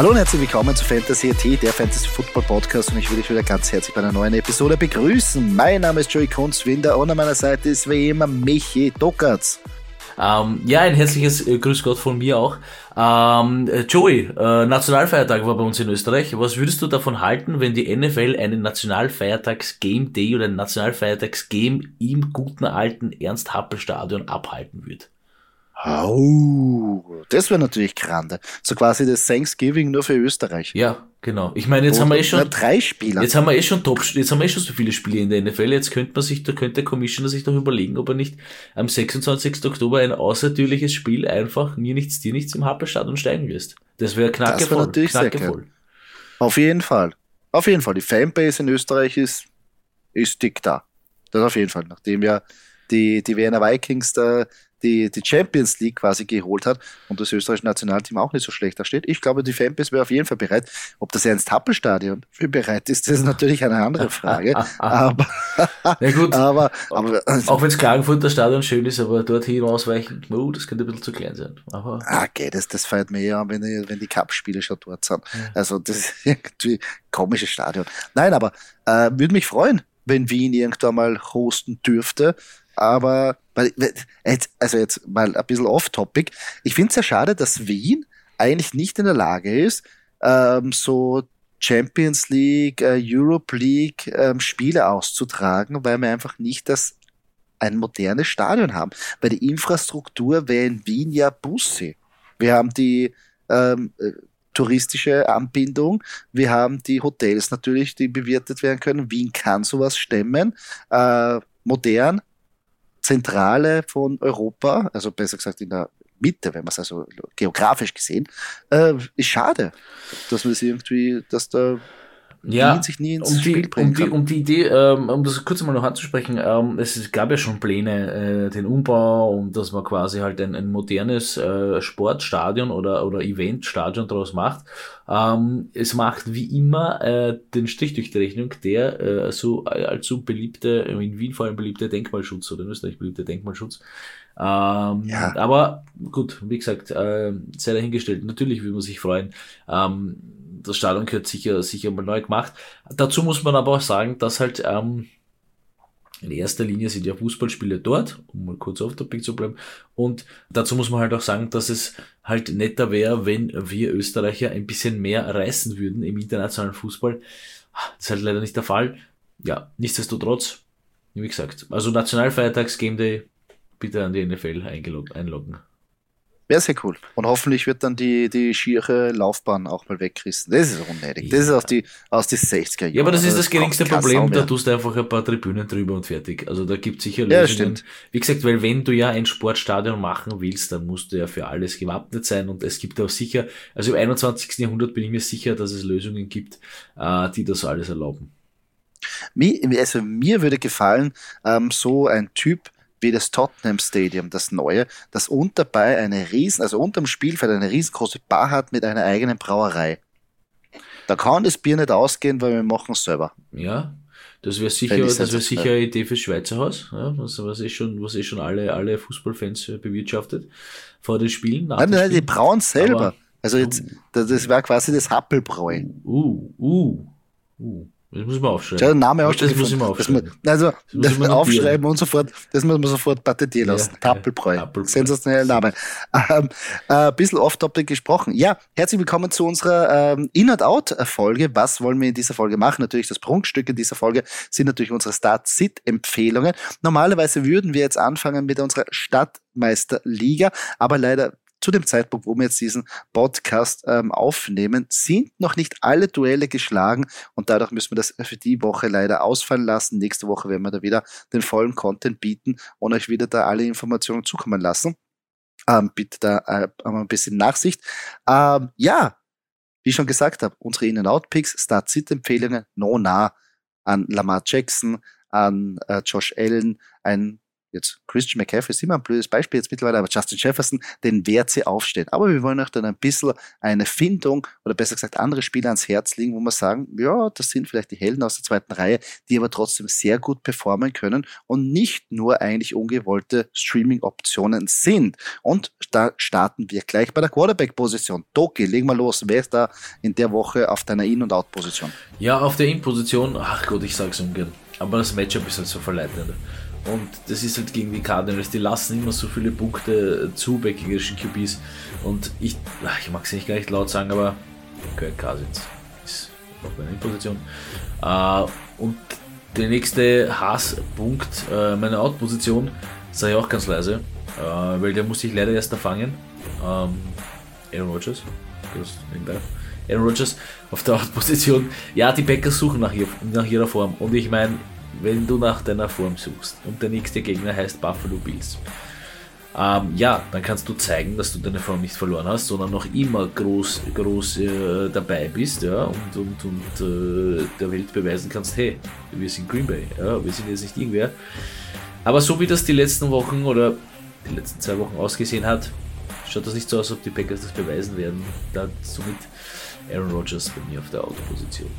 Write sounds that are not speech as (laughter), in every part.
Hallo und herzlich willkommen zu Fantasy AT, der Fantasy Football Podcast und ich will dich wieder ganz herzlich bei einer neuen Episode begrüßen. Mein Name ist Joey Kunzwinder und an meiner Seite ist wie immer Michi Dockertz. Ähm, ja, ein herzliches äh, Grüß Gott von mir auch. Ähm, äh, Joey, äh, Nationalfeiertag war bei uns in Österreich. Was würdest du davon halten, wenn die NFL einen Nationalfeiertags-Game Day oder ein Nationalfeiertags-Game im guten alten Ernst-Happel-Stadion abhalten würde? Oh, das wäre natürlich grande. So quasi das Thanksgiving nur für Österreich. Ja, genau. Ich meine, jetzt Oder haben wir eh schon drei Spieler. Jetzt haben wir eh schon Top, jetzt haben wir eh schon so viele Spiele in der NFL. Jetzt könnte man sich, da könnte der Commissioner sich doch überlegen, ob er nicht am 26. Oktober ein außertürliches Spiel einfach mir nichts, dir nichts im Happelstadion steigen lässt. Das wäre knackevoll. Das wär natürlich knackevoll. Auf jeden Fall. Auf jeden Fall. Die Fanbase in Österreich ist, ist dick da. Das auf jeden Fall. Nachdem ja die, die Wiener Vikings da die, die Champions League quasi geholt hat und das österreichische Nationalteam auch nicht so schlecht da steht. Ich glaube, die Fanbase wäre auf jeden Fall bereit. Ob das Ernst-Happel-Stadion für bereit ist, das ist natürlich eine andere Frage. (laughs) aber, ja gut, aber, aber auch wenn es Klagenfurter Stadion schön ist, aber dorthin ausweichen, oh, das könnte ein bisschen zu klein sein. Aber ah, okay, das, das feiert mir ja, wenn die, wenn die Cup-Spiele schon dort sind. Also das ist (laughs) irgendwie ein komisches Stadion. Nein, aber äh, würde mich freuen, wenn Wien irgendwann mal hosten dürfte. Aber also jetzt mal ein bisschen off-topic. Ich finde es ja schade, dass Wien eigentlich nicht in der Lage ist, ähm, so Champions League, äh, Europe League ähm, Spiele auszutragen, weil wir einfach nicht das ein modernes Stadion haben. Weil die Infrastruktur wäre in Wien ja Busse. Wir haben die ähm, äh, touristische Anbindung, wir haben die Hotels natürlich, die bewirtet werden können. Wien kann sowas stemmen. Äh, modern, Zentrale von Europa, also besser gesagt in der Mitte, wenn man es also geografisch gesehen, äh, ist schade, dass man es irgendwie, dass da ja, Wien sich nie ins um die, Spiel bringen um die, um die Idee, ähm, um das kurz mal noch anzusprechen, ähm, es gab ja schon Pläne, äh, den Umbau und dass man quasi halt ein, ein modernes äh, Sportstadion oder, oder Eventstadion daraus macht. Ähm, es macht wie immer äh, den Strich durch die Rechnung, der äh, so allzu beliebte, in Wien vor allem beliebte Denkmalschutz oder in Österreich beliebte Denkmalschutz. Ähm, ja. Aber gut, wie gesagt, äh, sei dahingestellt. Natürlich will man sich freuen. Ähm, das Stadion gehört sicher, sicher mal neu gemacht. Dazu muss man aber auch sagen, dass halt ähm, in erster Linie sind ja Fußballspiele dort, um mal kurz auf Topic zu bleiben. Und dazu muss man halt auch sagen, dass es halt netter wäre, wenn wir Österreicher ein bisschen mehr reißen würden im internationalen Fußball. Das ist halt leider nicht der Fall. Ja, nichtsdestotrotz, wie gesagt, also Nationalfeiertags, Game Day, bitte an die NFL einloggen. Wäre sehr cool. Und hoffentlich wird dann die, die schiere Laufbahn auch mal wegrissen. Das ist unnötig. Ja. Das ist aus, die, aus die 60er Jahren. Ja, aber das ist das, das geringste Problem. Da tust du einfach ein paar Tribünen drüber und fertig. Also da gibt es sicher Lösungen. Ja, stimmt. Wie gesagt, weil wenn du ja ein Sportstadion machen willst, dann musst du ja für alles gewappnet sein. Und es gibt auch sicher, also im 21. Jahrhundert bin ich mir sicher, dass es Lösungen gibt, äh, die das alles erlauben. Mir, also mir würde gefallen, ähm, so ein Typ, wie das Tottenham Stadium, das neue, das unterbei eine riesen, also unterm Spielfeld eine riesengroße Bar hat mit einer eigenen Brauerei. Da kann das Bier nicht ausgehen, weil wir machen es selber. Ja, das wäre sicher, das wäre sicher eine Idee fürs Schweizer Haus, ja, was, was eh schon, was eh schon alle, alle Fußballfans bewirtschaftet vor den Spielen. Nein, nein, die brauen selber. Aber, also jetzt, das war quasi das Happelbräu. Uh, uh, uh. Das muss man aufschreiben. Ja, Name aufschreiben. Das muss ich mal aufschreiben. Man, also, das das aufschreiben und sofort, das muss man sofort patentieren lassen. Ja, Tappelbräu. Tappelbräu. Sensationeller Name. Ähm, äh, ein bisschen off-topic gesprochen. Ja, herzlich willkommen zu unserer ähm, In-and-Out-Folge. Was wollen wir in dieser Folge machen? Natürlich, das Prunkstück in dieser Folge sind natürlich unsere Start-Sit-Empfehlungen. Normalerweise würden wir jetzt anfangen mit unserer Stadtmeisterliga, aber leider zu dem Zeitpunkt, wo wir jetzt diesen Podcast ähm, aufnehmen, sind noch nicht alle Duelle geschlagen und dadurch müssen wir das für die Woche leider ausfallen lassen. Nächste Woche werden wir da wieder den vollen Content bieten und euch wieder da alle Informationen zukommen lassen. Ähm, bitte da äh, ein bisschen Nachsicht. Ähm, ja, wie ich schon gesagt habe, unsere In-and-Out-Picks, Start-Sit-Empfehlungen, no nah an Lamar Jackson, an äh, Josh Allen, ein jetzt Christian McCaffrey ist immer ein blödes Beispiel jetzt mittlerweile, aber Justin Jefferson, den wert sie aufstehen. Aber wir wollen euch dann ein bisschen eine Findung oder besser gesagt andere Spiele ans Herz legen, wo wir sagen, ja, das sind vielleicht die Helden aus der zweiten Reihe, die aber trotzdem sehr gut performen können und nicht nur eigentlich ungewollte Streaming-Optionen sind. Und da starten wir gleich bei der Quarterback-Position. Doki, legen wir los. Wer ist da in der Woche auf deiner In- und Out-Position? Ja, auf der In-Position, ach Gott, ich sag's ungern. Aber das Matchup ist halt so verleitend. Und das ist halt gegen die Cardinals, die lassen immer so viele Punkte zu bei gegnerischen QBs. Und ich, ich mag es nicht gar nicht laut sagen, aber Kirk Cousins ist auf meiner Position. Äh, und der nächste Hasspunkt, äh, meine Out-Position, ich auch ganz leise, äh, weil der musste ich leider erst erfangen. Ähm, Aaron Rodgers. Aaron Rodgers auf der Out-Position. Ja, die Packers suchen nach ihrer Form. Und ich meine, wenn du nach deiner Form suchst und der nächste Gegner heißt Buffalo Bills, ähm, ja, dann kannst du zeigen, dass du deine Form nicht verloren hast, sondern noch immer groß, groß äh, dabei bist ja, und, und, und äh, der Welt beweisen kannst, hey, wir sind Green Bay, ja, wir sind jetzt nicht irgendwer. Aber so wie das die letzten Wochen oder die letzten zwei Wochen ausgesehen hat, schaut das nicht so aus, als ob die Packers das beweisen werden. Da somit Aaron Rodgers bei mir auf der Autoposition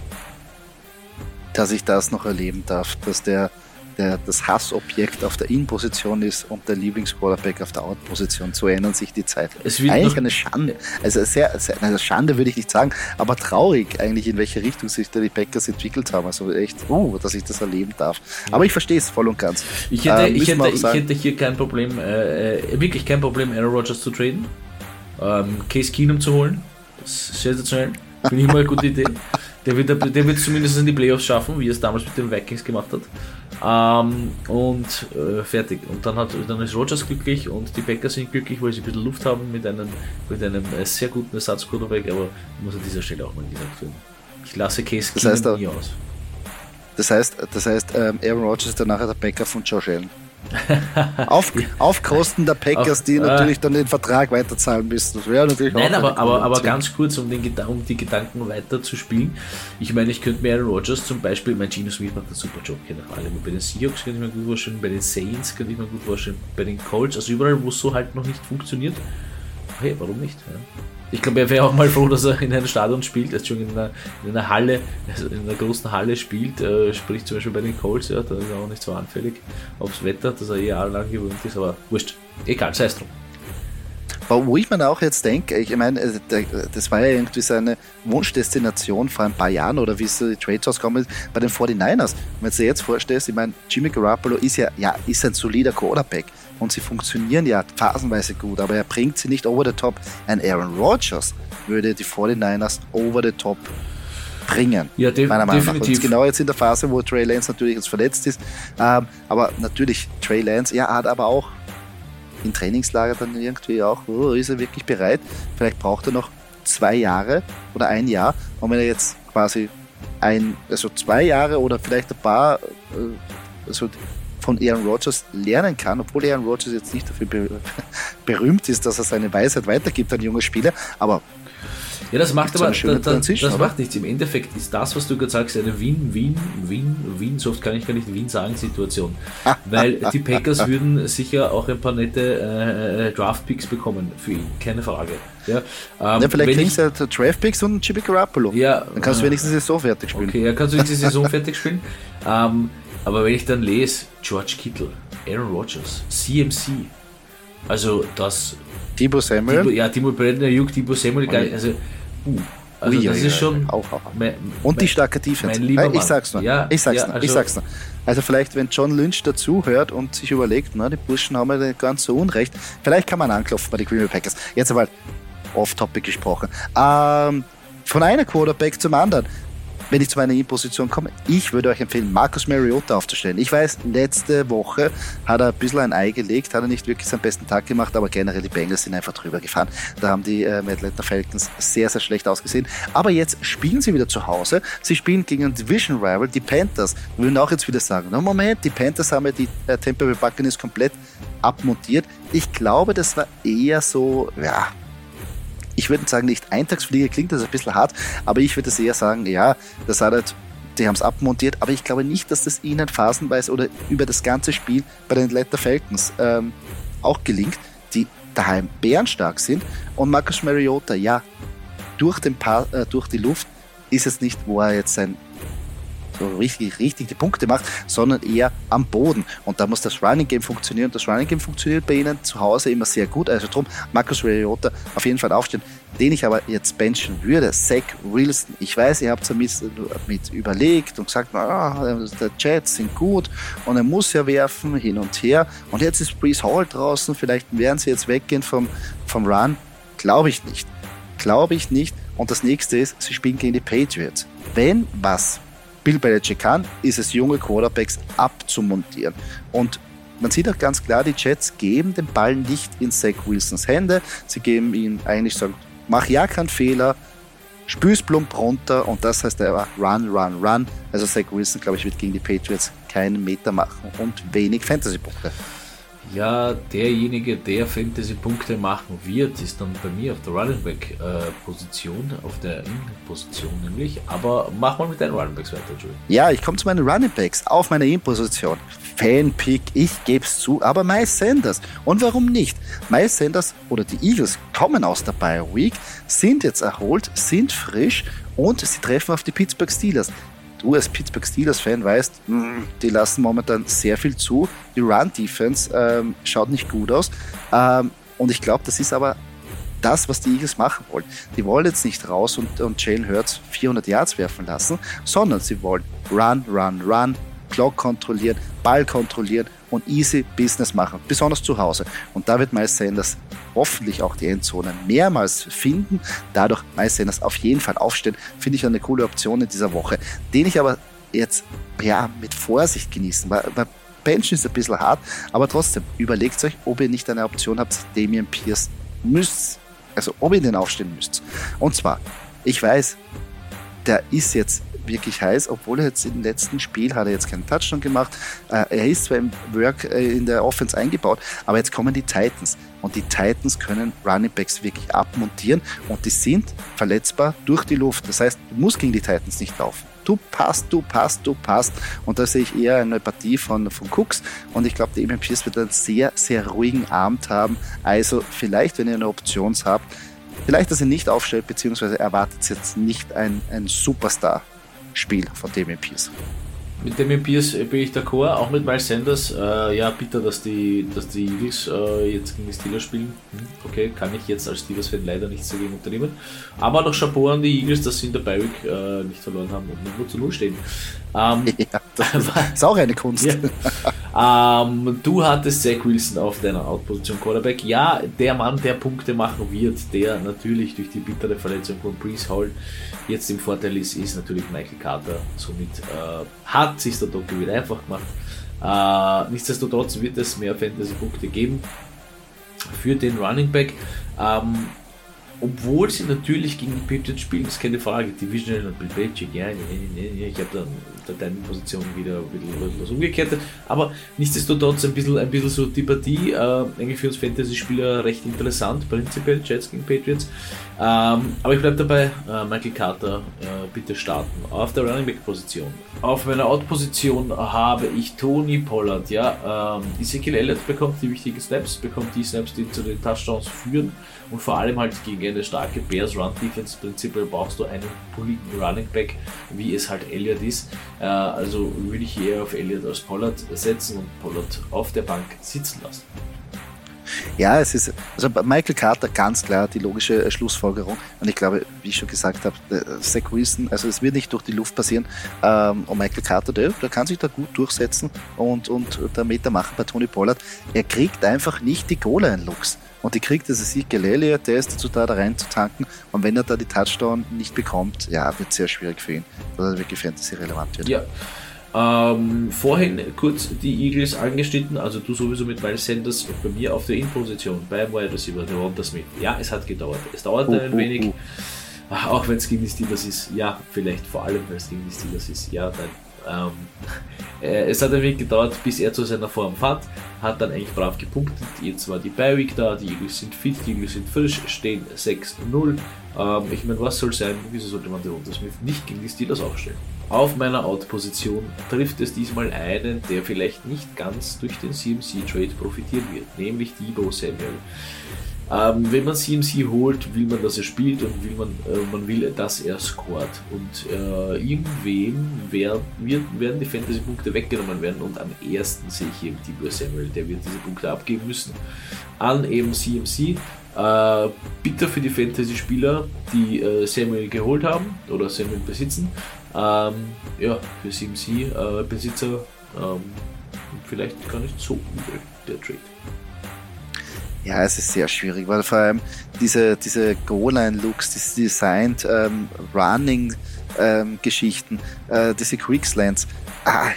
dass ich das noch erleben darf, dass der, der das Hassobjekt auf der In-Position ist und der Lieblingsquarterback auf der Out-Position. So ändern sich die Zeiten. eigentlich eine Schande. Also sehr, sehr eine Schande würde ich nicht sagen, aber traurig eigentlich, in welche Richtung sich da die Packers entwickelt haben. Also echt, uh, dass ich das erleben darf. Aber ich verstehe es voll und ganz. Ich hätte, ähm, ich hätte, ich hätte hier kein Problem, äh, äh, wirklich kein Problem, Aaron Rodgers zu traden, ähm, Case Keenum zu holen. Das ist sensationell. Finde ich mal eine gute Idee. (laughs) Der wird, der wird zumindest in die Playoffs schaffen, wie er es damals mit den Vikings gemacht hat. Ähm, und äh, fertig. Und dann, hat, dann ist Rogers glücklich und die Packers sind glücklich, weil sie ein bisschen Luft haben mit einem, mit einem äh, sehr guten Ersatzquarterback, aber muss an dieser Stelle auch mal gesagt werden. Ich lasse Case das heißt, nie aus. Das heißt, das heißt ähm, Aaron Rodgers ist dann nachher der Backup von Josh Allen. (laughs) auf, auf Kosten der Packers, auf, die äh, natürlich dann den Vertrag weiterzahlen müssen. Das wäre natürlich Nein, aber, aber, aber ganz kurz, um, den, um die Gedanken weiter zu spielen. Ich meine, ich könnte mir Aaron Rodgers zum Beispiel, mein Gino Smith macht einen super Job, keine Frage. Bei den Seahawks könnte ich mir gut vorstellen, bei den Saints könnte ich mir gut vorstellen, bei den Colts, also überall, wo es so halt noch nicht funktioniert. Hey, warum nicht? Ja. Ich glaube, er wäre auch mal froh, dass er in einem Stadion spielt, als schon in einer, in einer Halle, also in einer großen Halle spielt, äh, sprich zum Beispiel bei den Colts, ja, da ist er auch nicht so anfällig aufs Wetter, dass er eh jahrelang gewöhnt ist, aber wurscht, egal, sei es drum. Wo ich mir auch jetzt denke, ich meine, äh, das war ja irgendwie seine Wunschdestination vor ein paar Jahren oder wie es die Trades auskommen bei den 49ers. Wenn du dir jetzt vorstellst, ich meine, Jimmy Garoppolo ist ja, ja, ist ein solider Quarterback und sie funktionieren ja phasenweise gut, aber er bringt sie nicht over the top. Ein Aaron Rodgers würde die 49ers over the top bringen. Ja, de meiner Meinung definitiv. Nach. Und genau jetzt in der Phase, wo Trey Lance natürlich jetzt verletzt ist. Ähm, aber natürlich, Trey Lance, er hat aber auch im Trainingslager dann irgendwie auch, oh, ist er wirklich bereit? Vielleicht braucht er noch zwei Jahre oder ein Jahr. Und wenn er jetzt quasi ein, also zwei Jahre oder vielleicht ein paar, äh, also von Aaron Rodgers lernen kann, obwohl Aaron Rodgers jetzt nicht dafür (laughs) berühmt ist, dass er seine Weisheit weitergibt an junge Spieler, aber ja, das macht aber, da, da, das macht nichts. Im Endeffekt ist das, was du gerade sagst, eine Win, Win, Win, Win, so oft kann ich gar nicht Win sagen, Situation. (laughs) Weil die Packers würden sicher auch ein paar nette äh, äh Draft-Picks bekommen für ihn, keine Frage. Ja, ähm, ja vielleicht kriegst du ja Draft-Picks und Jimmy Garoppolo. Ja, dann kannst du äh, wenigstens die Saison fertig spielen. Okay, ja, kannst du die Saison (laughs) fertig spielen. Ähm, aber wenn ich dann lese, George Kittle, Aaron Rodgers, CMC, also das. Tibo Samuel? Tibo, ja, Timo Brenner, Juk, Tibo Samuel, also, uh, also Ui, das ist schon. Auch, auch. Mein, Und die starke Defense. Mein lieber ich sag's nur. Ja, ich sag's ja, nur. Also, ich sag's nur. Also vielleicht, wenn John Lynch dazuhört und sich überlegt, na, die Burschen haben ja ganz so unrecht, vielleicht kann man anklopfen bei den Green Bay Packers. Jetzt aber off-topic gesprochen. Ähm, von einer Quarterback zum anderen wenn ich zu meiner In-Position komme, ich würde euch empfehlen, Marcus Mariota aufzustellen. Ich weiß, letzte Woche hat er ein bisschen ein Ei gelegt, hat er nicht wirklich seinen besten Tag gemacht, aber generell die Bengals sind einfach drüber gefahren. Da haben die äh, Atlanta Falcons sehr, sehr schlecht ausgesehen. Aber jetzt spielen sie wieder zu Hause. Sie spielen gegen einen Division Rival, die Panthers. Wir würden auch jetzt wieder sagen, no Moment, die Panthers haben ja die äh, Tampa Buccaneers komplett abmontiert. Ich glaube, das war eher so, ja, ich würde sagen, nicht Eintagsfliege, klingt das ein bisschen hart, aber ich würde eher sagen, ja, das hat halt die haben es abmontiert, aber ich glaube nicht, dass das ihnen phasenweise oder über das ganze Spiel bei den Atlanta Falcons ähm, auch gelingt, die daheim bärenstark sind. Und Marcus Mariota, ja, durch, den äh, durch die Luft ist es nicht, wo er jetzt sein richtig, richtig die Punkte macht, sondern eher am Boden. Und da muss das Running Game funktionieren. Das Running Game funktioniert bei ihnen zu Hause immer sehr gut. Also drum, Marcus Mariota auf jeden Fall aufstehen. Den ich aber jetzt benchen würde, Zach Wilson. Ich weiß, ihr habt es mit, mit überlegt und gesagt, ah, der Jets sind gut und er muss ja werfen, hin und her. Und jetzt ist Breeze Hall draußen. Vielleicht werden sie jetzt weggehen vom, vom Run. Glaube ich nicht. Glaube ich nicht. Und das nächste ist, sie spielen gegen die Patriots. Wenn was Bill Belichick kann, ist es junge Quarterbacks abzumontieren. Und man sieht auch ganz klar, die Jets geben den Ball nicht in Zach Wilsons Hände. Sie geben ihm eigentlich sagen, mach ja keinen Fehler, spüß plump runter und das heißt er run, run, run. Also Zach Wilson, glaube ich, wird gegen die Patriots keinen Meter machen und wenig Fantasy-Punkte. Ja, derjenige, der Fantasy-Punkte machen wird, ist dann bei mir auf der Running Back-Position, äh, auf der In-Position nämlich. Aber mach mal mit deinen Running Backs weiter, Joey. Ja, ich komme zu meinen Running Backs auf meiner In-Position. Fan-Pick, ich gebe es zu, aber Miles Sanders. Und warum nicht? Miles Sanders oder die Eagles kommen aus der Bye Week, sind jetzt erholt, sind frisch und sie treffen auf die Pittsburgh Steelers du als Pittsburgh Steelers-Fan weißt, hm, die lassen momentan sehr viel zu. Die Run-Defense ähm, schaut nicht gut aus. Ähm, und ich glaube, das ist aber das, was die Eagles machen wollen. Die wollen jetzt nicht raus und, und Jalen Hurts 400 Yards werfen lassen, sondern sie wollen Run, Run, Run, Clock kontrollieren, Ball kontrollieren und easy Business machen, besonders zu Hause. Und da wird Miles Sanders hoffentlich auch die Endzone mehrmals finden, dadurch Miles Sanders auf jeden Fall aufstehen, finde ich eine coole Option in dieser Woche, den ich aber jetzt ja mit Vorsicht genießen, weil, weil Bench ist ein bisschen hart, aber trotzdem überlegt euch, ob ihr nicht eine Option habt, Damian Pierce müsst, also ob ihr den aufstehen müsst. Und zwar, ich weiß, der ist jetzt wirklich heiß, obwohl er jetzt im letzten Spiel hat er jetzt keinen Touchdown gemacht. Äh, er ist zwar im Work äh, in der Offense eingebaut, aber jetzt kommen die Titans und die Titans können Running Backs wirklich abmontieren und die sind verletzbar durch die Luft. Das heißt, du musst gegen die Titans nicht laufen. Du passt, du passt, du passt. Und da sehe ich eher eine Partie von, von Cooks. Und ich glaube, der Pierce wird einen sehr, sehr ruhigen Abend haben. Also vielleicht, wenn ihr eine Option habt, vielleicht, dass ihr nicht aufstellt, beziehungsweise erwartet jetzt nicht ein, ein Superstar Spiel von Damien Pierce. Mit Damien Pierce bin ich d'accord, auch mit Miles Sanders. Äh, ja, bitter, dass die, dass die Eagles äh, jetzt gegen die Steelers spielen. Hm, okay, kann ich jetzt als Steelers-Fan leider nichts dagegen unternehmen. Aber noch Chapeau an die Eagles, dass sie in der Baywick äh, nicht verloren haben und nur zu Null stehen. Ähm, (laughs) ja, das (laughs) ist auch eine Kunst. Ja. Ähm, du hattest Zach Wilson auf deiner Outposition Quarterback. Ja, der Mann, der Punkte machen wird, der natürlich durch die bittere Verletzung von Brees Hall jetzt im Vorteil ist, ist natürlich Michael Carter. Somit äh, hat sich der Doku wieder einfach gemacht. Äh, nichtsdestotrotz wird es mehr Fantasy-Punkte geben für den Running Back. Ähm, obwohl sie natürlich gegen Patriots spielen, ist keine Frage. Divisional und Bill Belichick, ja, nee, nee, ich habe dann deine Position wieder ein bisschen was umgekehrt. Aber nichtsdestotrotz ein bisschen, ein bisschen so die Partie, äh, eigentlich für uns Fantasy-Spieler recht interessant, prinzipiell Jets gegen Patriots. Ähm, aber ich bleibe dabei, äh, Michael Carter, äh, bitte starten. Auf der Running Back-Position. Auf meiner Out-Position habe ich Tony Pollard, ja. Ähm, Ezekiel Elliott bekommt die wichtigen Snaps, bekommt die Snaps, die zu den Touchdowns führen und vor allem halt gegen eine starke Bears Run Defense prinzipiell brauchst du einen poligen Running Back, wie es halt Elliott ist. Äh, also würde ich eher auf Elliott als Pollard setzen und Pollard auf der Bank sitzen lassen. Ja, es ist, also Michael Carter ganz klar die logische äh, Schlussfolgerung. Und ich glaube, wie ich schon gesagt habe, Zach Wilson, also es wird nicht durch die Luft passieren. Ähm, und Michael Carter, der, der kann sich da gut durchsetzen und, und der Meter machen bei Tony Pollard. Er kriegt einfach nicht die Goal-Line-Looks. Und die kriegt also Ezekiel Elliott, der ist dazu da, da rein zu tanken. Und wenn er da die Touchdown nicht bekommt, ja, wird es sehr schwierig für ihn, dass er wirklich Fantasy-relevant wird. Ja. Ähm, vorhin kurz die Eagles angeschnitten, also du sowieso mit Miles Sanders bei mir auf der In-Position beim Wide Receiver, der Ronda Smith. Ja, es hat gedauert. Es dauerte uh, ein uh, wenig, uh. auch wenn es gegen die Steelers ist. Ja, vielleicht vor allem, wenn es gegen die Steelers ist. Ja, dann ähm, äh, (laughs) es hat ein wenig gedauert, bis er zu seiner Form fand, hat dann eigentlich brav gepunktet. Jetzt war die Bi-Week da, die Eagles sind fit, die Eagles sind frisch, stehen 6-0. Ähm, ich meine, was soll sein? Wieso sollte man den Smith nicht gegen die Steelers aufstellen? Auf meiner Out-Position trifft es diesmal einen, der vielleicht nicht ganz durch den CMC-Trade profitieren wird, nämlich Debo Samuel. Ähm, wenn man CMC holt, will man, dass er spielt und will man, äh, man will, dass er scoret. Und äh, irgendwem wär, wird, werden die Fantasy-Punkte weggenommen werden und am ersten sehe ich eben Debo Samuel, der wird diese Punkte abgeben müssen an eben CMC. Äh, bitter für die Fantasy-Spieler, die äh, Samuel geholt haben oder Samuel besitzen. Ähm, ja, für CMC-Besitzer äh, ähm, vielleicht gar nicht so übel, der Trade. Ja, es ist sehr schwierig, weil vor allem diese, diese Goal-Line-Looks, diese Designed ähm, ähm, äh, diese Quickslants, ah,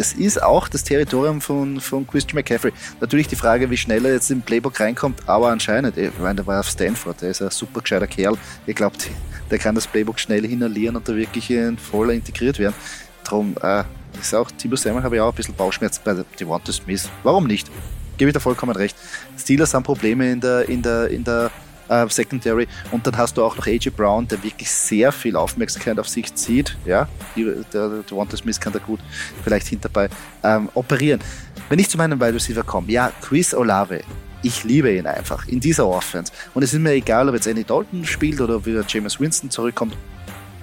das ist auch das Territorium von, von Christian McCaffrey. Natürlich die Frage, wie schnell er jetzt im Playbook reinkommt, aber anscheinend, ich meine, der war auf Stanford, der ist ein super gescheiter Kerl. Ihr glaubt, der kann das Playbook schnell inhalieren und da wirklich voll integriert werden. Darum äh, ist auch Timo Samuel habe ich auch ein bisschen Bauchschmerzen bei Devonta Smith. Warum nicht? gebe ich da vollkommen recht. Steelers haben Probleme in der, in der, in der uh, Secondary und dann hast du auch noch AJ Brown, der wirklich sehr viel Aufmerksamkeit auf sich zieht. Ja, der, Wanda Smith kann da gut vielleicht hinterbei ähm, operieren. Wenn ich zu meinem Wide Receiver komme, ja, Chris Olave, ich liebe ihn einfach in dieser Offense. Und es ist mir egal, ob jetzt Andy Dalton spielt oder ob wieder James Winston zurückkommt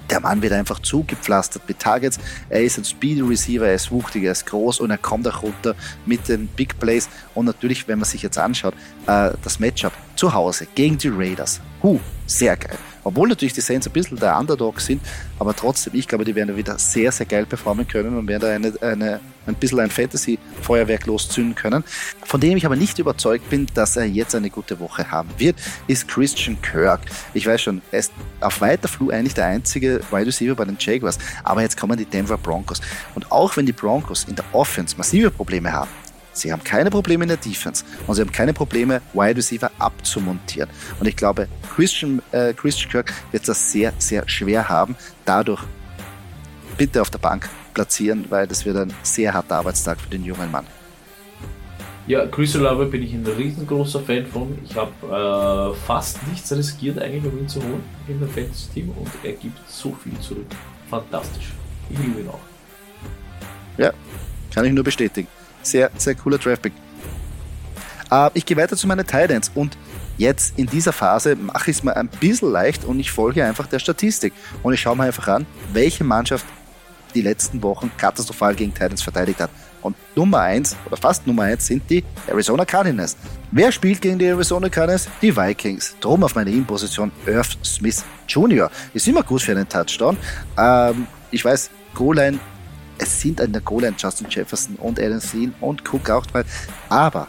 der Mann wird einfach zugepflastert mit Targets. Er ist ein Speedy Receiver, er ist wuchtig, er ist groß und er kommt auch runter mit den Big Plays. Und natürlich, wenn man sich jetzt anschaut, äh, das Matchup zu Hause gegen die Raiders. Huh, sehr geil. Obwohl natürlich die Saints ein bisschen der Underdog sind, aber trotzdem, ich glaube, die werden wieder sehr, sehr geil performen können und werden da eine, eine, ein bisschen ein Fantasy-Feuerwerk loszünden können. Von dem ich aber nicht überzeugt bin, dass er jetzt eine gute Woche haben wird, ist Christian Kirk. Ich weiß schon, er ist auf weiter Flur eigentlich der einzige Wide Receiver bei den Jaguars, aber jetzt kommen die Denver Broncos. Und auch wenn die Broncos in der Offense massive Probleme haben, Sie haben keine Probleme in der Defense und sie haben keine Probleme, Wide Receiver abzumontieren. Und ich glaube, Christian, äh, Christian Kirk wird das sehr, sehr schwer haben. Dadurch bitte auf der Bank platzieren, weil das wird ein sehr harter Arbeitstag für den jungen Mann. Ja, Chris Olave bin ich ein riesengroßer Fan von. Ich habe äh, fast nichts riskiert, eigentlich, um ihn zu holen in dem Fantasy-Team und er gibt so viel zurück. Fantastisch. Ich liebe ihn auch. Ja, kann ich nur bestätigen. Sehr, sehr cooler Draftpick. Äh, ich gehe weiter zu meinen Titans und jetzt in dieser Phase mache ich es mir ein bisschen leicht und ich folge einfach der Statistik und ich schaue mir einfach an, welche Mannschaft die letzten Wochen katastrophal gegen Titans verteidigt hat. Und Nummer 1 oder fast Nummer 1 sind die Arizona Cardinals. Wer spielt gegen die Arizona Cardinals? Die Vikings. Drum auf meiner In-Position Irv Smith Jr. Ist immer gut für einen Touchdown. Ähm, ich weiß, Goal-Line es sind an der Goal Justin Jefferson und Alan Thielen und Cook auch dabei. Aber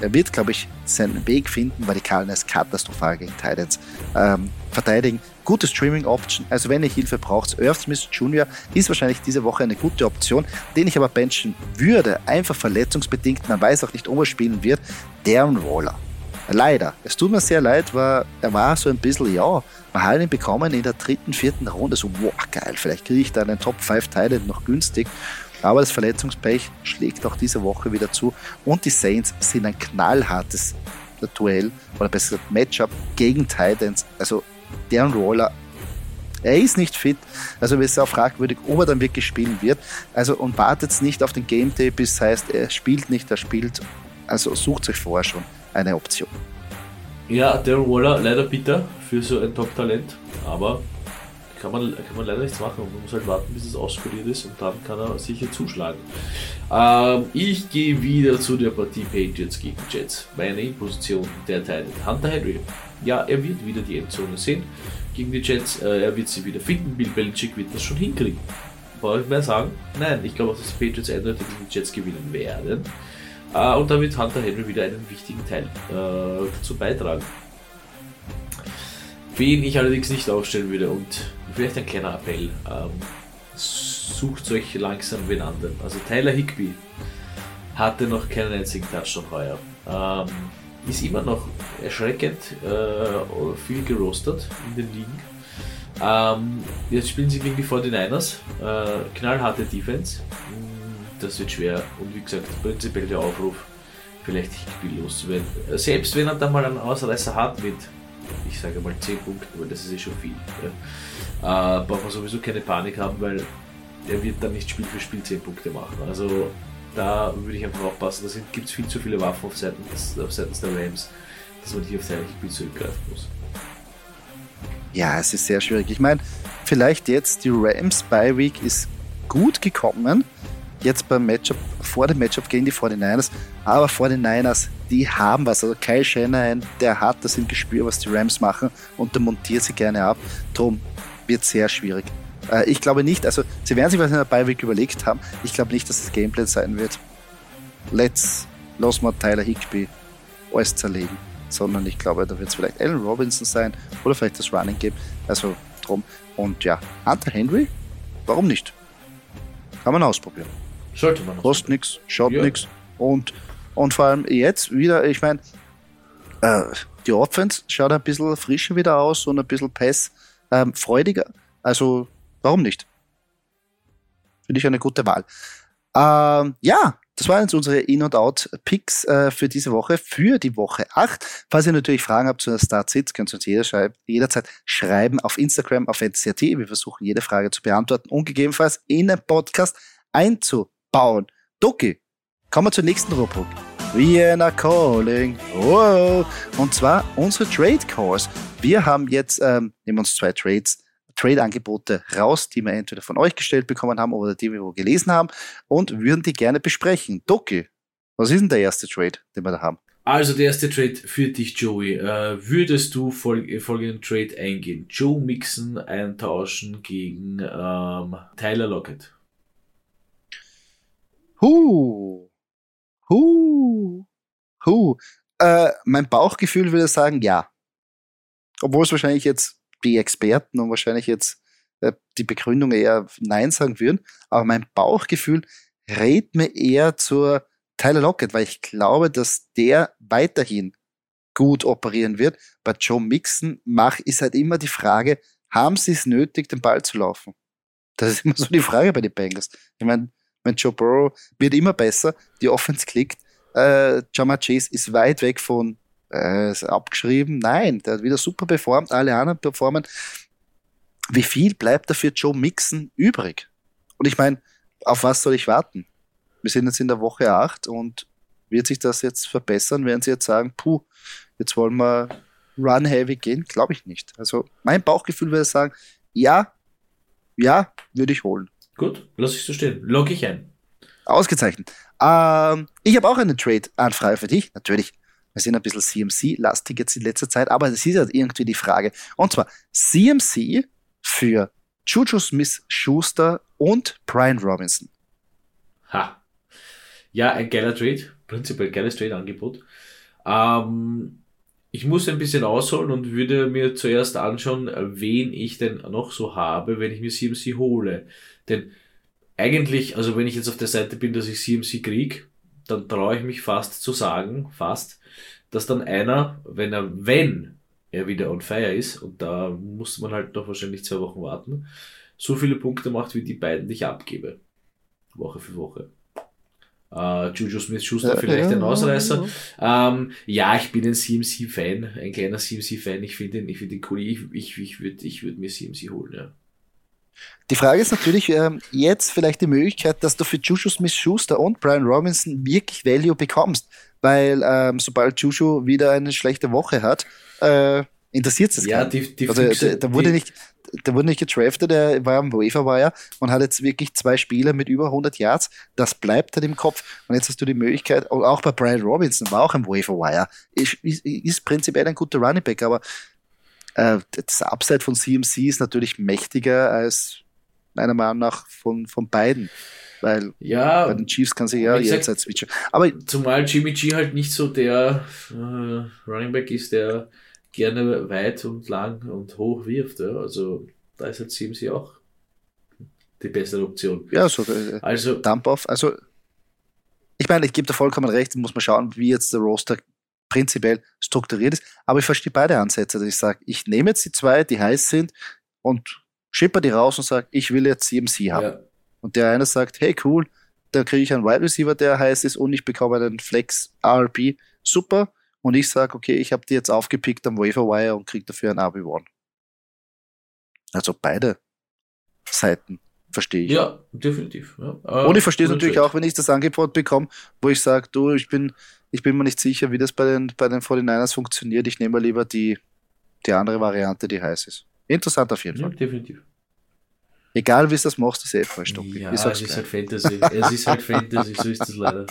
er wird, glaube ich, seinen Weg finden, weil die Cardinals katastrophal gegen Titans ähm, verteidigen. Gute Streaming-Option, also wenn ihr Hilfe braucht, Earth Smith Jr. ist wahrscheinlich diese Woche eine gute Option, den ich aber benchen würde, einfach verletzungsbedingt, man weiß auch nicht, ob er spielen wird, Darren Waller. Leider. Es tut mir sehr leid, weil er war so ein bisschen, ja, wir haben ihn bekommen in der dritten, vierten Runde. So, wow, geil, vielleicht kriege ich da einen Top 5 Teile noch günstig. Aber das Verletzungspech schlägt auch diese Woche wieder zu. Und die Saints sind ein knallhartes Duell oder besser gesagt Matchup gegen Titans. Also deren Roller, er ist nicht fit. Also es ist auch fragwürdig, ob er dann wirklich spielen wird. Also und wartet nicht auf den Game Day, bis heißt, er spielt nicht, er spielt. Also sucht sich vorher schon eine Option. Ja, Darren Waller leider bitter für so ein Top-Talent, aber kann man, kann man leider nichts machen. Man muss halt warten, bis es auskuriert ist und dann kann er sicher zuschlagen. Ähm, ich gehe wieder zu der Partie Patriots gegen Jets. Meine Position der Teil Hunter Henry. Ja, er wird wieder die Endzone sehen gegen die Jets. Äh, er wird sie wieder finden. Bill Belichick wird das schon hinkriegen. Brauche ich mehr sagen? Nein, ich glaube auch, dass die Patriots eindeutig gegen die Jets gewinnen werden. Äh, und damit Hunter Henry wieder einen wichtigen Teil äh, dazu beitragen. Wen ich allerdings nicht aufstellen würde und vielleicht ein kleiner Appell, ähm, sucht euch langsam wen anderen. Also Tyler Higby hatte noch keinen einzigen Touchdown heuer. Ähm, ist immer noch erschreckend äh, viel gerostet in den Ligen. Ähm, jetzt spielen sie gegen die 49ers. Äh, knallharte Defense das wird schwer. Und wie gesagt, prinzipiell der Aufruf, vielleicht Higby loszuwerden. Selbst wenn er da mal einen Ausreißer hat mit ich sage mal 10 Punkten, weil das ist eh schon viel. Ja. Äh, braucht man sowieso keine Panik haben, weil er wird dann nicht Spiel für Spiel 10 Punkte machen. Also da würde ich einfach aufpassen, da gibt es viel zu viele Waffen auf Seiten, auf Seiten der Rams, dass man hier auf sein Spiel zurückgreifen muss. Ja, es ist sehr schwierig. Ich meine, vielleicht jetzt die Rams Bye Week ist gut gekommen. Jetzt beim Matchup, vor dem Matchup gegen die 49ers. Aber 49ers, die haben was. Also Kyle Shanahan, der hat das im Gespür, was die Rams machen und der montiert sie gerne ab. Drum wird sehr schwierig. Äh, ich glaube nicht, also sie werden sich was in der Week überlegt haben. Ich glaube nicht, dass das Gameplay sein wird. Let's, los mal Tyler Higby alles zerlegen sondern ich glaube, da wird es vielleicht Allen Robinson sein oder vielleicht das Running Game. Also drum. Und ja, Hunter Henry, warum nicht? Kann man ausprobieren. Sollte man. Kostet nichts, schaut ja. nichts. Und, und vor allem jetzt wieder, ich meine, äh, die Offense schaut ein bisschen frischer wieder aus und ein bisschen Pass ähm, freudiger. Also, warum nicht? Finde ich eine gute Wahl. Ähm, ja, das waren jetzt unsere In- und Out-Picks äh, für diese Woche, für die Woche 8. Falls ihr natürlich Fragen habt zu der Start-Sit, könnt ihr uns jeder schreib, jederzeit schreiben auf Instagram, auf NCRT. Wir versuchen jede Frage zu beantworten und gegebenenfalls in den Podcast einzubauen. Doki, kommen wir zur nächsten Rubrik. Vienna Calling. Wow. Und zwar unsere Trade Calls. Wir haben jetzt, ähm, nehmen uns zwei Trades Trade-Angebote raus, die wir entweder von euch gestellt bekommen haben oder die wir gelesen haben und würden die gerne besprechen. Doki, was ist denn der erste Trade, den wir da haben? Also der erste Trade für dich, Joey. Äh, würdest du fol folgenden Trade eingehen? Joe Mixon eintauschen gegen ähm, Tyler Lockett. Huh. Huh. Huh. Äh, mein Bauchgefühl würde sagen, ja. Obwohl es wahrscheinlich jetzt die Experten und wahrscheinlich jetzt äh, die Begründung eher Nein sagen würden. Aber mein Bauchgefühl rät mir eher zur Tyler Lockett, weil ich glaube, dass der weiterhin gut operieren wird. Bei Joe Mixon mach, ist halt immer die Frage, haben sie es nötig, den Ball zu laufen? Das ist immer so die Frage bei den Bengals. Ich meine, mein Joe Burrow wird immer besser, die Offense klickt. Äh, Jama Chase ist weit weg von äh, abgeschrieben. Nein, der hat wieder super performt, alle anderen performen. Wie viel bleibt dafür Joe Mixon übrig? Und ich meine, auf was soll ich warten? Wir sind jetzt in der Woche 8 und wird sich das jetzt verbessern? Werden sie jetzt sagen, puh, jetzt wollen wir run heavy gehen? Glaube ich nicht. Also mein Bauchgefühl würde sagen, ja, ja, würde ich holen. Gut, lass ich so stehen. Log ich ein. Ausgezeichnet. Ähm, ich habe auch eine Trade-Anfrage für dich, natürlich. Wir sind ein bisschen CMC-lastig jetzt in letzter Zeit, aber es ist ja irgendwie die Frage. Und zwar CMC für Juju Smith-Schuster und Brian Robinson. Ha. Ja, ein geiler Trade. Prinzipiell geiles Trade-Angebot. Ähm, ich muss ein bisschen ausholen und würde mir zuerst anschauen, wen ich denn noch so habe, wenn ich mir CMC hole. Denn eigentlich, also wenn ich jetzt auf der Seite bin, dass ich CMC kriege, dann traue ich mich fast zu sagen, fast, dass dann einer, wenn er, wenn er wieder on fire ist, und da muss man halt noch wahrscheinlich zwei Wochen warten, so viele Punkte macht, wie die beiden, die ich abgebe. Woche für Woche. Uh, Juju Smith-Schuster ja, vielleicht ja, ein Ausreißer. Ja, ähm, ja, ich bin ein CMC-Fan, ein kleiner CMC-Fan. Ich finde ihn, ich finde ihn cool. Ich, ich, ich würde ich würd mir CMC holen, ja. Die Frage ist natürlich äh, jetzt vielleicht die Möglichkeit, dass du für Juju Smith-Schuster und Brian Robinson wirklich Value bekommst, weil ähm, sobald Juju wieder eine schlechte Woche hat, äh, interessiert es ja, die, die also, Füchse, der, wurde nicht, der wurde nicht getraftet, der war am Wafer Wire und hat jetzt wirklich zwei Spiele mit über 100 Yards. Das bleibt halt im Kopf. Und jetzt hast du die Möglichkeit, auch bei Brian Robinson war auch am Wafer Wire. Ist, ist, ist prinzipiell ein guter Running Back, aber äh, das Upside von CMC ist natürlich mächtiger als meiner Meinung nach von, von beiden. Weil ja, bei den Chiefs kann sich ja jederzeit switchen. Aber zumal Jimmy G halt nicht so der äh, Running Back ist, der gerne weit und lang und hoch wirft. Ja. Also da ist halt CMC auch die bessere Option. Ja, so äh, also Dump-Off. Also ich meine, ich gebe da vollkommen recht, muss man schauen, wie jetzt der Roster prinzipiell strukturiert ist. Aber ich verstehe beide Ansätze, dass ich sage, ich nehme jetzt die zwei, die heiß sind und schipper die raus und sage, ich will jetzt CMC haben. Ja. Und der eine sagt, hey cool, da kriege ich einen Wide Receiver, der heiß ist und ich bekomme einen Flex RP, super. Und ich sage, okay, ich habe die jetzt aufgepickt am Waferwire und kriege dafür ein RB1. Also beide Seiten verstehe ich. Ja, definitiv. Ja. Und ich verstehe es natürlich auch, wenn ich das Angebot bekomme, wo ich sage, du, ich bin, ich bin mir nicht sicher, wie das bei den, bei den 49ers funktioniert. Ich nehme lieber die, die andere Variante, die heiß ist. Interessant auf jeden ja, Fall. Definitiv. Egal wie es das machst, ist eh falsch. Ja, es ist halt Fantasy. es ist halt Fantasy, so ist es leider.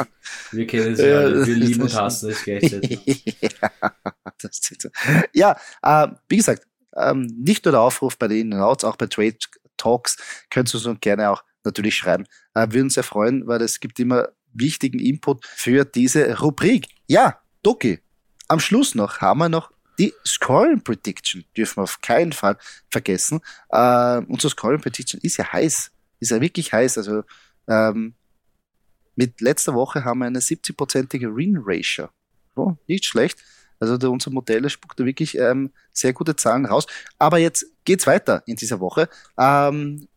Wir kennen es ja, alle. Wir lieben und hassen es gleichzeitig. (laughs) ja, äh, wie gesagt, ähm, nicht nur der Aufruf bei den In-Outs, auch bei Trade Talks könnt ihr uns gerne auch natürlich schreiben. Äh, würden uns sehr freuen, weil es gibt immer wichtigen Input für diese Rubrik. Ja, Doki, am Schluss noch haben wir noch die Scoring Prediction dürfen wir auf keinen Fall vergessen. Äh, unsere Scoring Prediction ist ja heiß. Ist ja wirklich heiß. Also ähm, mit letzter Woche haben wir eine 70-prozentige Win-Ratio. Oh, nicht schlecht. Also der, unser Modell spuckt da wirklich ähm, sehr gute Zahlen raus. Aber jetzt geht's weiter in dieser Woche. Ähm,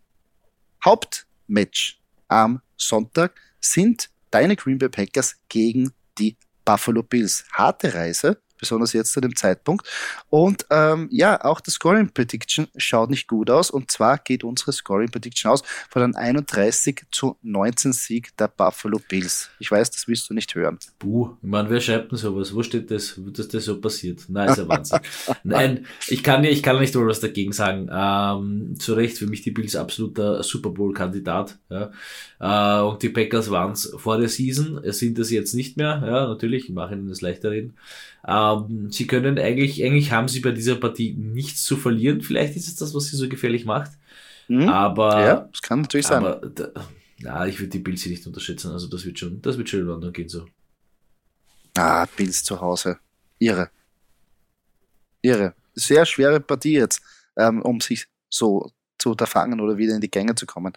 Hauptmatch am Sonntag sind deine Green Bay Packers gegen die Buffalo Bills. Harte Reise besonders jetzt zu dem Zeitpunkt. Und ähm, ja, auch das Scoring Prediction schaut nicht gut aus. Und zwar geht unsere Scoring Prediction aus von einem 31 zu 19 Sieg der Buffalo Bills. Ich weiß, das willst du nicht hören. Buh, ich meine, wer schreibt denn sowas? Wo steht das, dass das so passiert? Nein, ist ja Wahnsinn. (laughs) Nein, ich kann, ich kann nicht mal was dagegen sagen. Ähm, zu Recht, für mich die Bills absoluter Super Bowl-Kandidat. Ja. Äh, und die Packers waren es vor der Season, sind es jetzt nicht mehr. Ja, natürlich, ich mache ihnen das leichter reden. Ähm, sie können eigentlich, eigentlich haben sie bei dieser Partie nichts zu verlieren. Vielleicht ist es das, was sie so gefährlich macht. Mhm. Aber. Ja, das kann natürlich sein. Aber, da, ja, ich würde die Bills nicht unterschätzen. Also, das wird schon, das wird schon in London gehen so. Ah, Bills zu Hause. Irre. Irre. Sehr schwere Partie jetzt, ähm, um sich so zu unterfangen oder wieder in die Gänge zu kommen.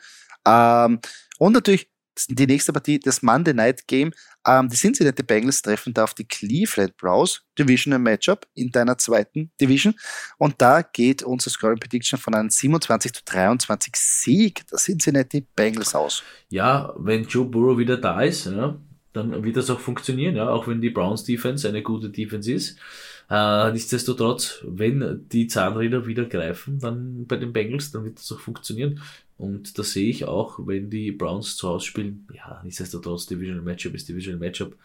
Ähm, und natürlich die nächste Partie, das Monday Night Game. Ähm, die Cincinnati Bengals treffen da auf die Cleveland Browns Divisional Matchup in deiner zweiten Division. Und da geht unser Scoring Prediction von einem 27 zu 23 Sieg der Cincinnati Bengals aus. Ja, wenn Joe Burrow wieder da ist, ja, dann wird das auch funktionieren, ja, auch wenn die Browns Defense eine gute Defense ist. Äh, nichtsdestotrotz, wenn die Zahnräder wieder greifen, dann bei den Bengals, dann wird das auch funktionieren. Und da sehe ich auch, wenn die Browns zu Hause spielen, ja, nichtsdestotrotz, Divisional Matchup ist Divisional Matchup.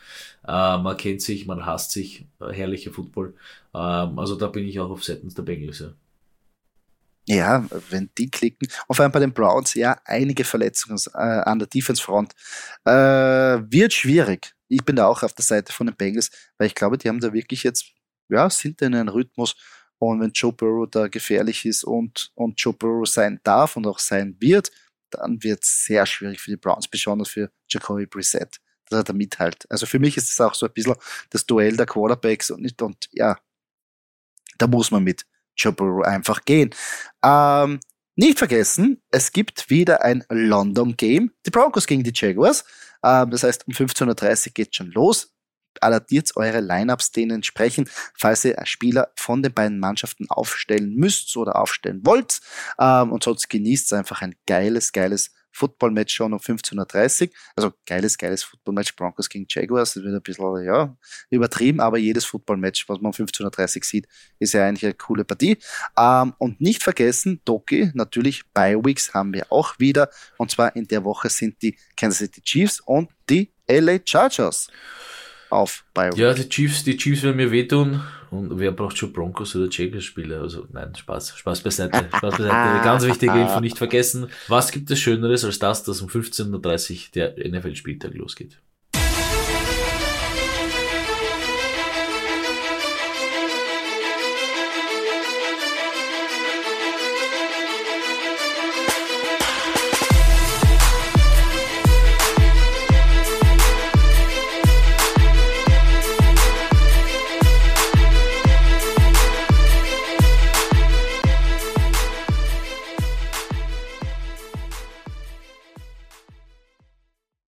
Äh, man kennt sich, man hasst sich, äh, herrlicher Football. Ähm, also da bin ich auch auf Seiten der Bengals. Ja. Ja, wenn die klicken. Vor allem bei den Browns, ja, einige Verletzungen äh, an der Defense-Front. Äh, wird schwierig. Ich bin da auch auf der Seite von den Bengals, weil ich glaube, die haben da wirklich jetzt, ja, sind in einem Rhythmus, und wenn Joe Burrow da gefährlich ist und, und Joe Burrow sein darf und auch sein wird, dann wird es sehr schwierig für die Browns, besonders für Jacoby Brissett, dass er da mithält. Also für mich ist es auch so ein bisschen das Duell der Quarterbacks und nicht, und ja, da muss man mit Joe Burrow einfach gehen. Ähm, nicht vergessen, es gibt wieder ein London Game, die Broncos gegen die Jaguars. Ähm, das heißt, um 15.30 Uhr geht schon los adaptiert eure Lineups denen entsprechend, falls ihr Spieler von den beiden Mannschaften aufstellen müsst oder aufstellen wollt. Ähm, und sonst genießt einfach ein geiles, geiles Football-Match schon um 15.30 Uhr. Also geiles, geiles Football-Match Broncos gegen Jaguars. Das wird ein bisschen, ja, übertrieben, aber jedes Football-Match, was man um 15.30 Uhr sieht, ist ja eigentlich eine coole Partie. Ähm, und nicht vergessen, Doki, natürlich, Bi-Weeks haben wir auch wieder. Und zwar in der Woche sind die Kansas City Chiefs und die LA Chargers auf bei Ja, die Chiefs, die Chiefs werden mir wehtun. Und wer braucht schon Broncos oder Jaguars Spieler? Also nein, Spaß, Spaß beiseite. Spaß beiseite. Ganz wichtige Info nicht vergessen. Was gibt es Schöneres als das, dass um 15.30 Uhr der NFL-Spieltag losgeht?